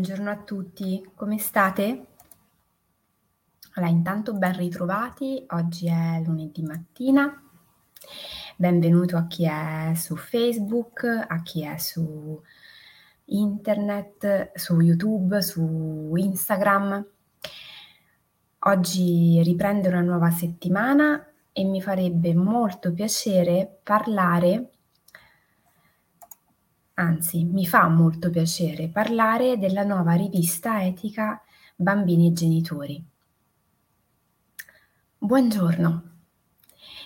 Buongiorno a tutti, come state? Allora, intanto ben ritrovati, oggi è lunedì mattina. Benvenuto a chi è su Facebook, a chi è su internet, su YouTube, su Instagram. Oggi riprende una nuova settimana e mi farebbe molto piacere parlare Anzi, mi fa molto piacere parlare della nuova rivista etica Bambini e genitori. Buongiorno.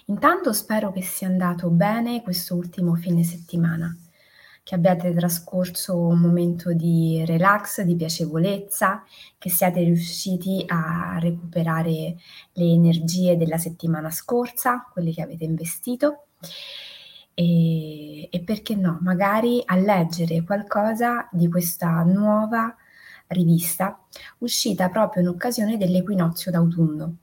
Intanto spero che sia andato bene questo ultimo fine settimana, che abbiate trascorso un momento di relax, di piacevolezza, che siate riusciti a recuperare le energie della settimana scorsa, quelle che avete investito e, e perché no, magari a leggere qualcosa di questa nuova rivista uscita proprio in occasione dell'equinozio d'autunno.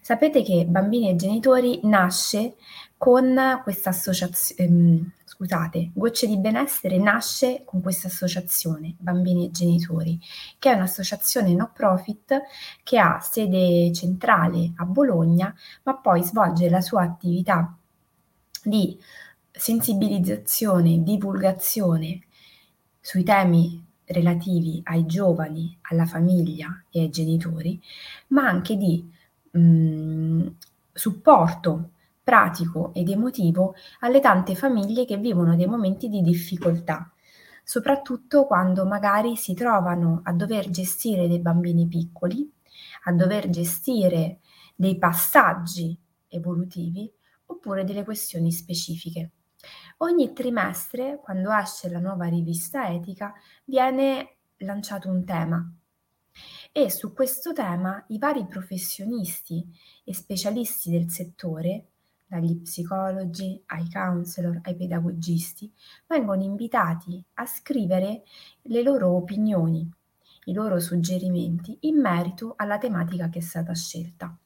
Sapete che Bambini e Genitori nasce con questa associazione, ehm, scusate, Gocce di Benessere nasce con questa associazione Bambini e Genitori, che è un'associazione no profit che ha sede centrale a Bologna, ma poi svolge la sua attività di sensibilizzazione, divulgazione sui temi relativi ai giovani, alla famiglia e ai genitori, ma anche di mh, mm, supporto pratico ed emotivo alle tante famiglie che vivono dei momenti di difficoltà, soprattutto quando magari si trovano a dover gestire dei bambini piccoli, a dover gestire dei passaggi evolutivi oppure delle questioni specifiche. Ogni trimestre, quando esce la nuova rivista etica, viene lanciato un tema e su questo tema i vari professionisti e specialisti del settore, dagli psicologi ai counselor ai pedagogisti, vengono invitati a scrivere le loro opinioni, i loro suggerimenti in merito alla tematica che è stata scelta.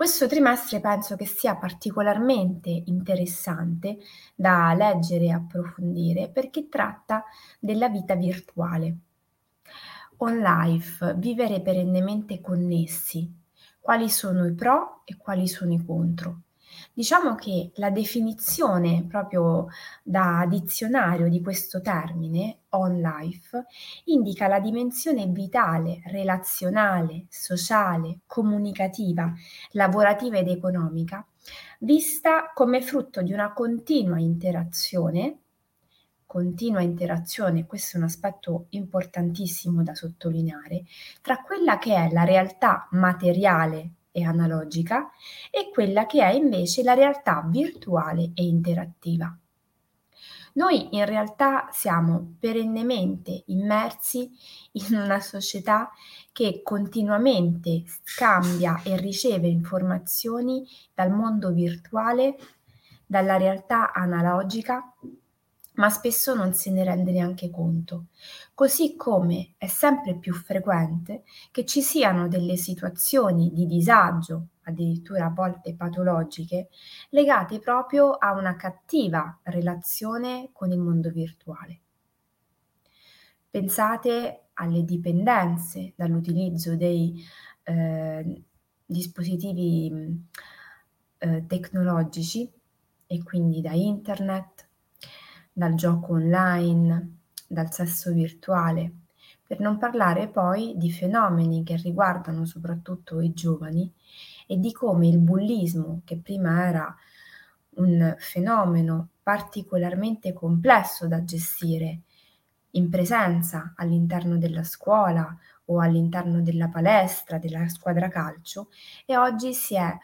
Questo trimestre penso che sia particolarmente interessante da leggere e approfondire perché tratta della vita virtuale. On life, vivere perennemente connessi. Quali sono i pro e quali sono i contro? Diciamo che la definizione proprio da dizionario di questo termine, on life, indica la dimensione vitale, relazionale, sociale, comunicativa, lavorativa ed economica, vista come frutto di una continua interazione continua interazione, questo è un aspetto importantissimo da sottolineare, tra quella che è la realtà materiale e analogica e quella che è invece la realtà virtuale e interattiva. Noi in realtà siamo perennemente immersi in una società che continuamente scambia e riceve informazioni dal mondo virtuale, dalla realtà analogica ma spesso non se ne rende neanche conto. Così come è sempre più frequente che ci siano delle situazioni di disagio, addirittura a volte patologiche, legate proprio a una cattiva relazione con il mondo virtuale. Pensate alle dipendenze dall'utilizzo dei eh, dispositivi eh, tecnologici e quindi da internet, dal gioco online, dal sesso virtuale, per non parlare poi di fenomeni che riguardano soprattutto i giovani e di come il bullismo, che prima era un fenomeno particolarmente complesso da gestire in presenza all'interno della scuola o all'interno della palestra, della squadra calcio, e oggi si è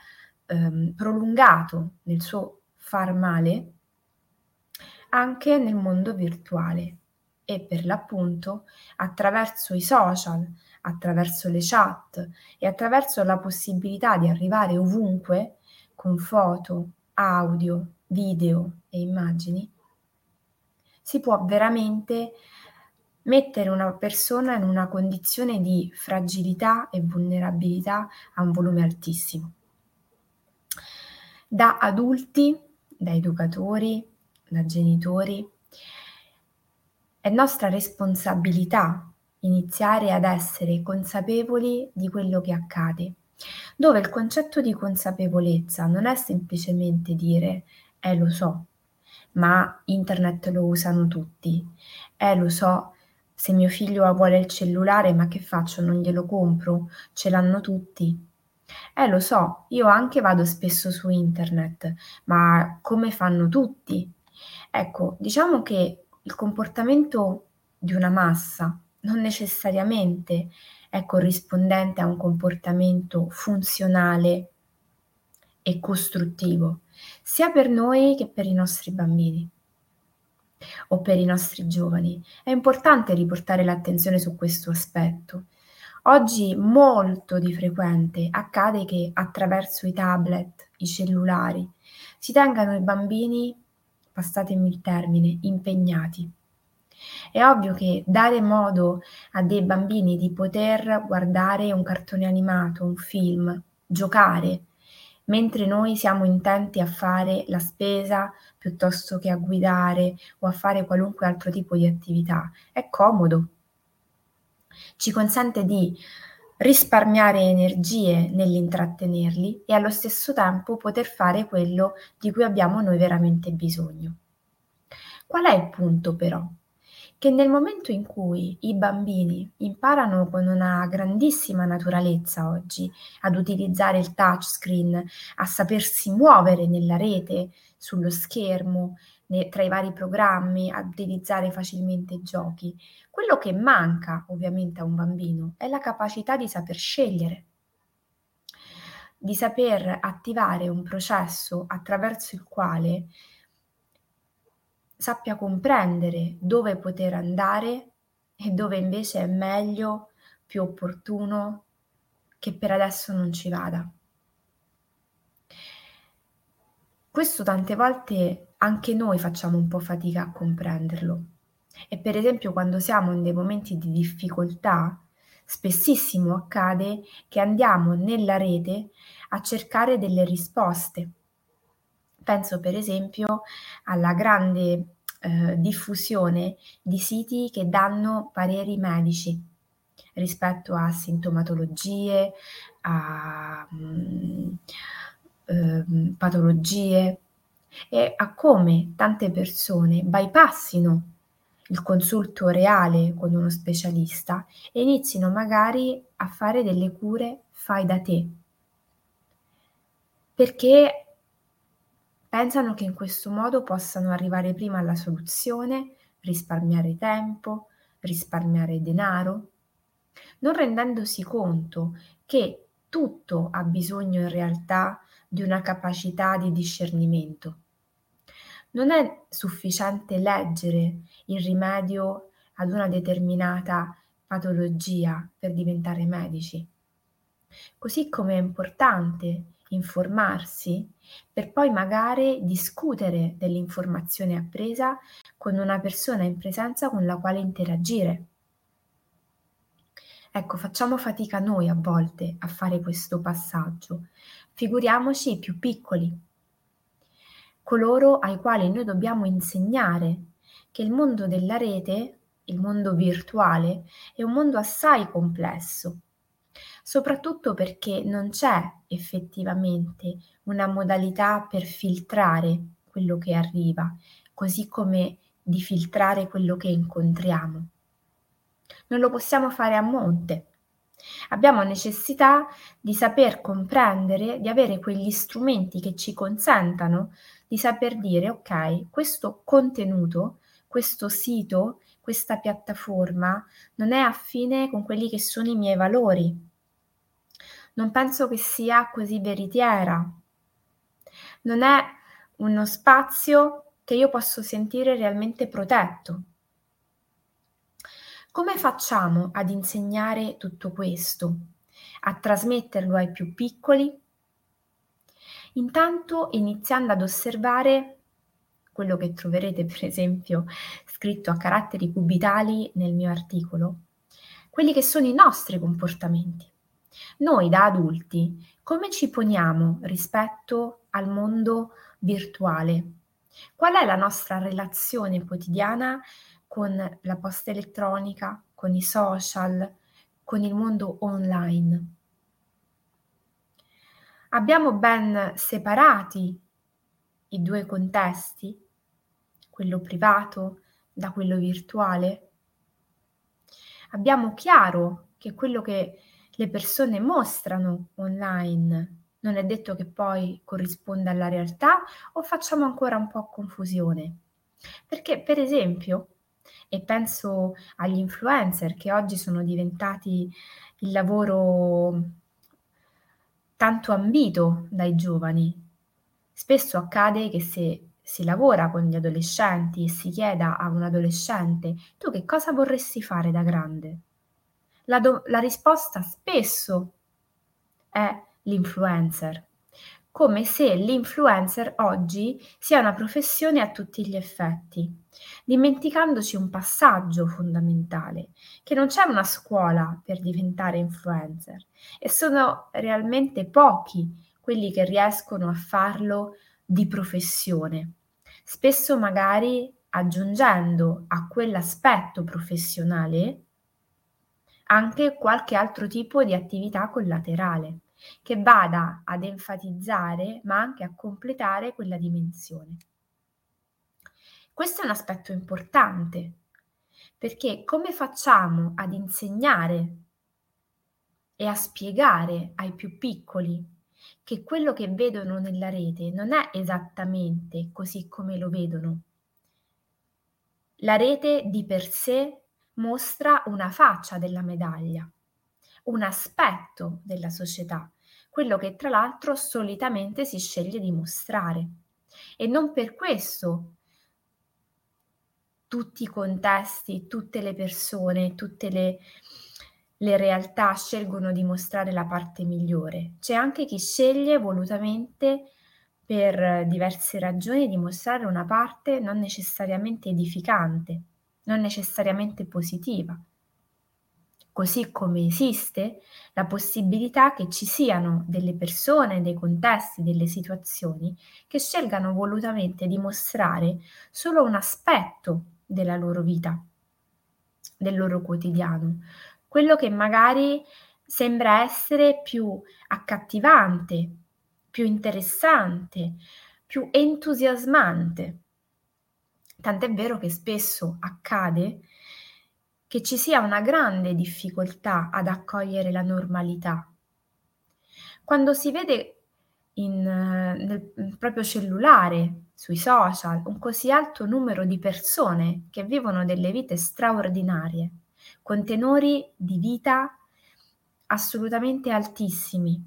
ehm, prolungato nel suo far male anche nel mondo virtuale e per l'appunto attraverso i social, attraverso le chat e attraverso la possibilità di arrivare ovunque con foto, audio, video e immagini, si può veramente mettere una persona in una condizione di fragilità e vulnerabilità a un volume altissimo. Da adulti, da educatori, da genitori, È nostra responsabilità iniziare ad essere consapevoli di quello che accade, dove il concetto di consapevolezza non è semplicemente dire eh lo so, ma internet lo usano tutti, eh lo so, se mio figlio vuole il cellulare, ma che faccio? Non glielo compro? Ce l'hanno tutti. Eh, lo so, io anche vado spesso su internet, ma come fanno tutti? Ecco, diciamo che il comportamento di una massa non necessariamente è corrispondente a un comportamento funzionale e costruttivo, sia per noi che per i nostri bambini o per i nostri giovani. È importante riportare l'attenzione su questo aspetto. Oggi molto di frequente accade che attraverso i tablet, i cellulari, si tengano i bambini, passatemi il termine, impegnati. È ovvio che dare modo a dei bambini di poter guardare un cartone animato, un film, giocare, mentre noi siamo intenti a fare la spesa piuttosto che a guidare o a fare qualunque altro tipo di attività. È comodo. Ci consente di risparmiare energie nell'intrattenerli e allo stesso tempo poter fare quello di cui abbiamo noi veramente bisogno. Qual è il punto però? che nel momento in cui i bambini imparano con una grandissima naturalezza oggi ad utilizzare il touchscreen, a sapersi muovere nella rete, sullo schermo, tra i vari programmi, a utilizzare facilmente giochi, quello che manca ovviamente a un bambino è la capacità di saper scegliere di saper attivare un processo attraverso il quale sappia comprendere dove poter andare e dove invece è meglio, più opportuno che per adesso non ci vada. Questo tante volte anche noi facciamo un po' fatica a comprenderlo. E per esempio quando siamo in dei momenti di difficoltà, spessissimo accade che andiamo nella rete a cercare delle risposte Penso per esempio alla grande eh, diffusione di siti che danno pareri medici rispetto a sintomatologie, a mh, eh, patologie e a come tante persone bypassino il consulto reale con uno specialista e inizino magari a fare delle cure fai da te. Perché Pensano che in questo modo possano arrivare prima alla soluzione, risparmiare tempo, risparmiare denaro, non rendendosi conto che tutto ha bisogno in realtà di una capacità di discernimento. Non è sufficiente leggere il rimedio ad una determinata patologia per diventare medici. Così come è importante informarsi per poi magari discutere dell'informazione appresa con una persona in presenza con la quale interagire. Ecco, facciamo fatica noi a volte a fare questo passaggio, figuriamoci i più piccoli, coloro ai quali noi dobbiamo insegnare che il mondo della rete, il mondo virtuale, è un mondo assai complesso soprattutto perché non c'è effettivamente una modalità per filtrare quello che arriva, così come di filtrare quello che incontriamo. Non lo possiamo fare a monte. Abbiamo necessità di saper comprendere, di avere quegli strumenti che ci consentano di saper dire ok, questo contenuto, questo sito, questa piattaforma non è affine con quelli che sono i miei valori, non penso che sia così veritiera. Non è uno spazio che io posso sentire realmente protetto. Come facciamo ad insegnare tutto questo? A trasmetterlo ai più piccoli? Intanto iniziando ad osservare quello che troverete per esempio scritto a caratteri cubitali nel mio articolo, quelli che sono i nostri comportamenti. Noi da adulti come ci poniamo rispetto al mondo virtuale? Qual è la nostra relazione quotidiana con la posta elettronica, con i social, con il mondo online. Abbiamo ben separati i due contesti, quello privato da quello virtuale? Abbiamo chiaro che quello che le persone mostrano online non è detto che poi corrisponda alla realtà o facciamo ancora un po' confusione? Perché, per esempio, e penso agli influencer che oggi sono diventati il lavoro tanto ambito dai giovani. Spesso accade che se si lavora con gli adolescenti e si chieda a un adolescente tu che cosa vorresti fare da grande? La, do- la risposta spesso è l'influencer, come se l'influencer oggi sia una professione a tutti gli effetti, dimenticandoci un passaggio fondamentale, che non c'è una scuola per diventare influencer e sono realmente pochi quelli che riescono a farlo di professione, spesso magari aggiungendo a quell'aspetto professionale anche qualche altro tipo di attività collaterale che vada ad enfatizzare ma anche a completare quella dimensione. Questo è un aspetto importante perché come facciamo ad insegnare e a spiegare ai più piccoli che quello che vedono nella rete non è esattamente così come lo vedono. La rete di per sé mostra una faccia della medaglia, un aspetto della società, quello che tra l'altro solitamente si sceglie di mostrare. E non per questo tutti i contesti, tutte le persone, tutte le, le realtà scelgono di mostrare la parte migliore. C'è anche chi sceglie volutamente per diverse ragioni di mostrare una parte non necessariamente edificante, non necessariamente positiva così come esiste la possibilità che ci siano delle persone, dei contesti, delle situazioni che scelgano volutamente di mostrare solo un aspetto della loro vita, del loro quotidiano, quello che magari sembra essere più accattivante, più interessante, più entusiasmante. Tant'è vero che spesso accade che ci sia una grande difficoltà ad accogliere la normalità. Quando si vede in, nel proprio cellulare, sui social, un così alto numero di persone che vivono delle vite straordinarie, con tenori di vita assolutamente altissimi,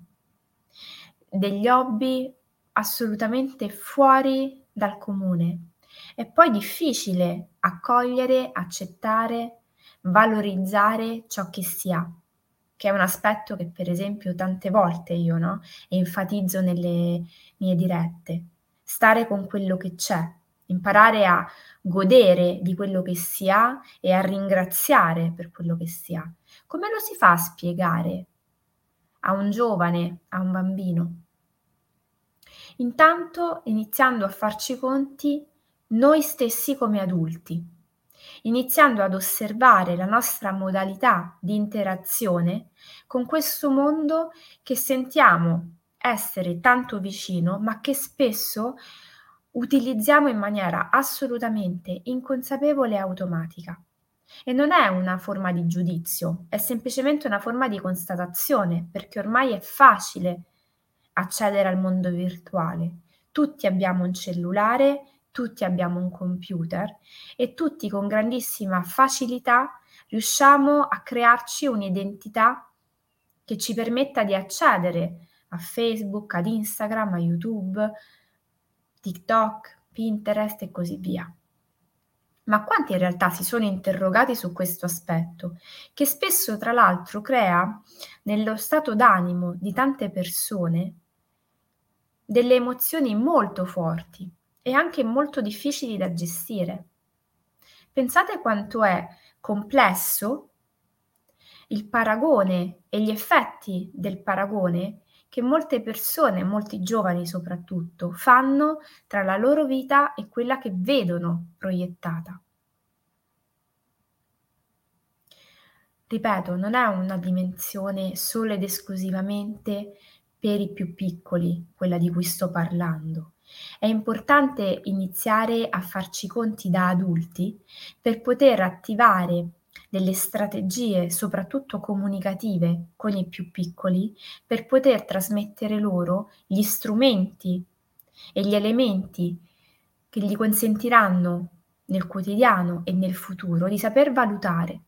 degli hobby assolutamente fuori dal comune. È poi difficile accogliere, accettare valorizzare ciò che si ha, che è un aspetto che per esempio tante volte io no, enfatizzo nelle mie dirette. Stare con quello che c'è, imparare a godere di quello che si ha e a ringraziare per quello che si ha. Come lo si fa a spiegare a un giovane, a un bambino? Intanto iniziando a farci conti noi stessi come adulti iniziando ad osservare la nostra modalità di interazione con questo mondo che sentiamo essere tanto vicino, ma che spesso utilizziamo in maniera assolutamente inconsapevole e automatica. E non è una forma di giudizio, è semplicemente una forma di constatazione, perché ormai è facile accedere al mondo virtuale. Tutti abbiamo un cellulare, tutti abbiamo un computer e tutti con grandissima facilità riusciamo a crearci un'identità che ci permetta di accedere a Facebook, ad Instagram, a YouTube, TikTok, Pinterest e così via. Ma quanti in realtà si sono interrogati su questo aspetto, che spesso tra l'altro crea nello stato d'animo di tante persone delle emozioni molto forti, e anche molto difficili da gestire. Pensate quanto è complesso il paragone e gli effetti del paragone che molte persone, molti giovani soprattutto, fanno tra la loro vita e quella che vedono proiettata. ripeto, non è una dimensione solo ed esclusivamente per i più piccoli, quella di cui sto parlando. È importante iniziare a farci conti da adulti per poter attivare delle strategie, soprattutto comunicative, con i più piccoli, per poter trasmettere loro gli strumenti e gli elementi che gli consentiranno nel quotidiano e nel futuro di saper valutare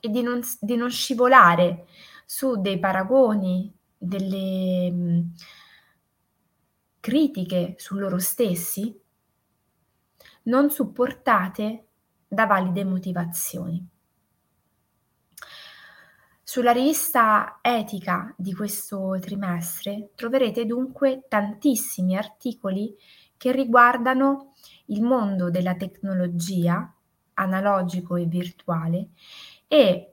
e di non, di non scivolare su dei paragoni, delle mh, critiche su loro stessi non supportate da valide motivazioni. Sulla rivista Etica di questo trimestre troverete dunque tantissimi articoli che riguardano il mondo della tecnologia analogico e virtuale e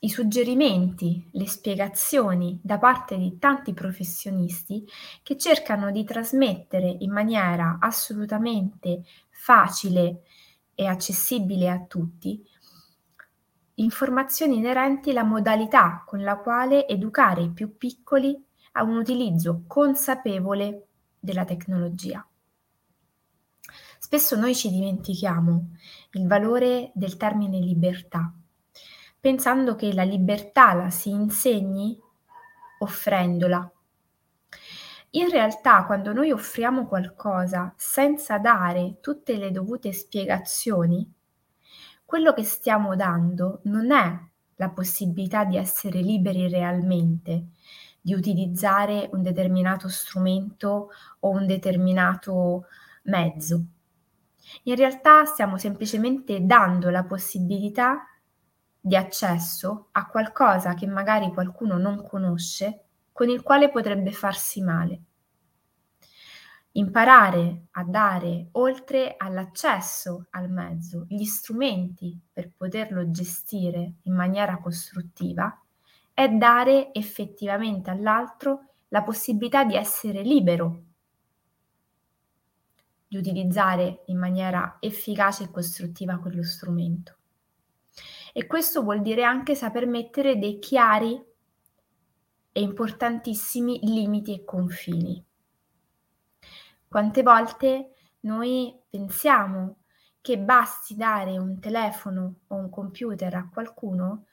i suggerimenti, le spiegazioni da parte di tanti professionisti che cercano di trasmettere in maniera assolutamente facile e accessibile a tutti informazioni inerenti alla modalità con la quale educare i più piccoli a un utilizzo consapevole della tecnologia. Spesso noi ci dimentichiamo il valore del termine libertà, pensando che la libertà la si insegni offrendola. In realtà, quando noi offriamo qualcosa senza dare tutte le dovute spiegazioni, quello che stiamo dando non è la possibilità di essere liberi realmente, di utilizzare un determinato strumento o un determinato mezzo. In realtà stiamo semplicemente dando la possibilità di accesso a qualcosa che magari qualcuno non conosce, con il quale potrebbe farsi male imparare a dare, oltre all'accesso al mezzo, gli strumenti per poterlo gestire in maniera costruttiva, è dare effettivamente all'altro la possibilità di essere libero, di utilizzare in maniera efficace e costruttiva quello strumento. E questo vuol dire anche saper mettere dei chiari e importantissimi limiti e confini. Quante volte noi pensiamo che basti dare un telefono o un computer a qualcuno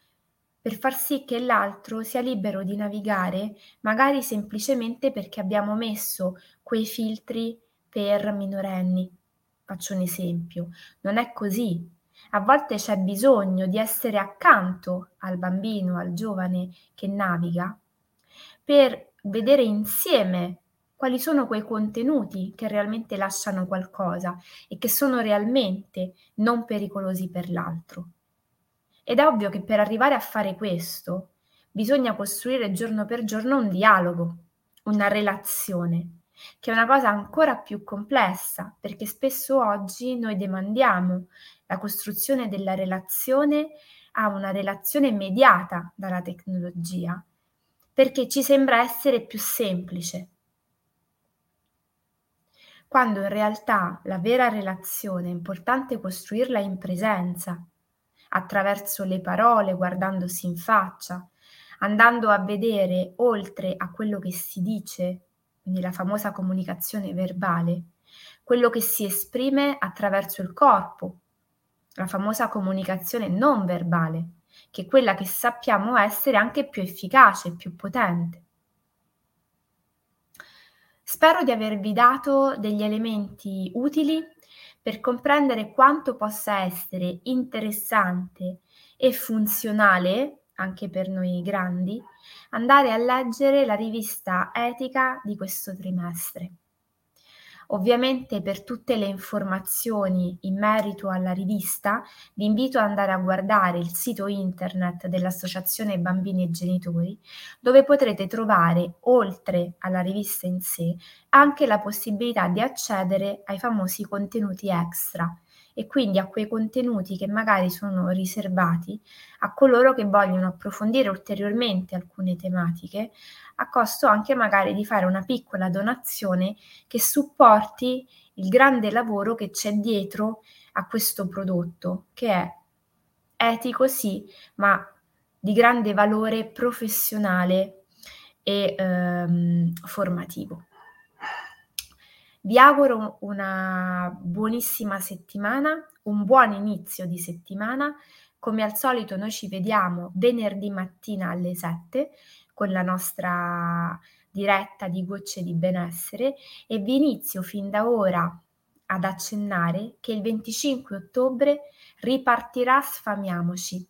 per far sì che l'altro sia libero di navigare, magari semplicemente perché abbiamo messo quei filtri per minorenni. Faccio un esempio, non è così. A volte c'è bisogno di essere accanto al bambino, al giovane che naviga, per vedere insieme quali sono quei contenuti che realmente lasciano qualcosa e che sono realmente non pericolosi per l'altro. Ed è ovvio che per arrivare a fare questo bisogna costruire giorno per giorno un dialogo, una relazione, che è una cosa ancora più complessa, perché spesso oggi noi demandiamo la costruzione della relazione a una relazione mediata dalla tecnologia, perché ci sembra essere più semplice, quando in realtà la vera relazione è importante costruirla in presenza, attraverso le parole, guardandosi in faccia, andando a vedere oltre a quello che si dice, quindi la famosa comunicazione verbale, quello che si esprime attraverso il corpo, la famosa comunicazione non verbale, che è quella che sappiamo essere anche più efficace, più potente. Spero di avervi dato degli elementi utili per comprendere quanto possa essere interessante e funzionale, anche per noi grandi, andare a leggere la rivista etica di questo trimestre. Ovviamente per tutte le informazioni in merito alla rivista vi invito ad andare a guardare il sito internet dell'Associazione Bambini e Genitori, dove potrete trovare, oltre alla rivista in sé, anche la possibilità di accedere ai famosi contenuti extra e quindi a quei contenuti che magari sono riservati a coloro che vogliono approfondire ulteriormente alcune tematiche, a costo anche magari di fare una piccola donazione che supporti il grande lavoro che c'è dietro a questo prodotto, che è etico sì, ma di grande valore professionale e ehm, formativo. Vi auguro una buonissima settimana, un buon inizio di settimana. Come al solito noi ci vediamo venerdì mattina alle 7 con la nostra diretta di gocce di benessere e vi inizio fin da ora ad accennare che il 25 ottobre ripartirà Sfamiamoci,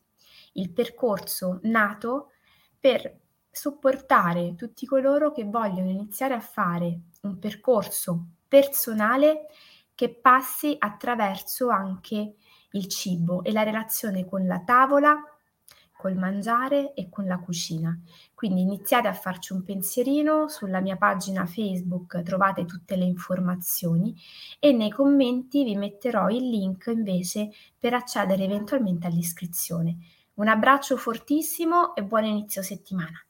il percorso nato per supportare tutti coloro che vogliono iniziare a fare un percorso personale che passi attraverso anche il cibo e la relazione con la tavola, col mangiare e con la cucina. Quindi iniziate a farci un pensierino, sulla mia pagina Facebook trovate tutte le informazioni e nei commenti vi metterò il link invece per accedere eventualmente all'iscrizione. Un abbraccio fortissimo e buon inizio settimana.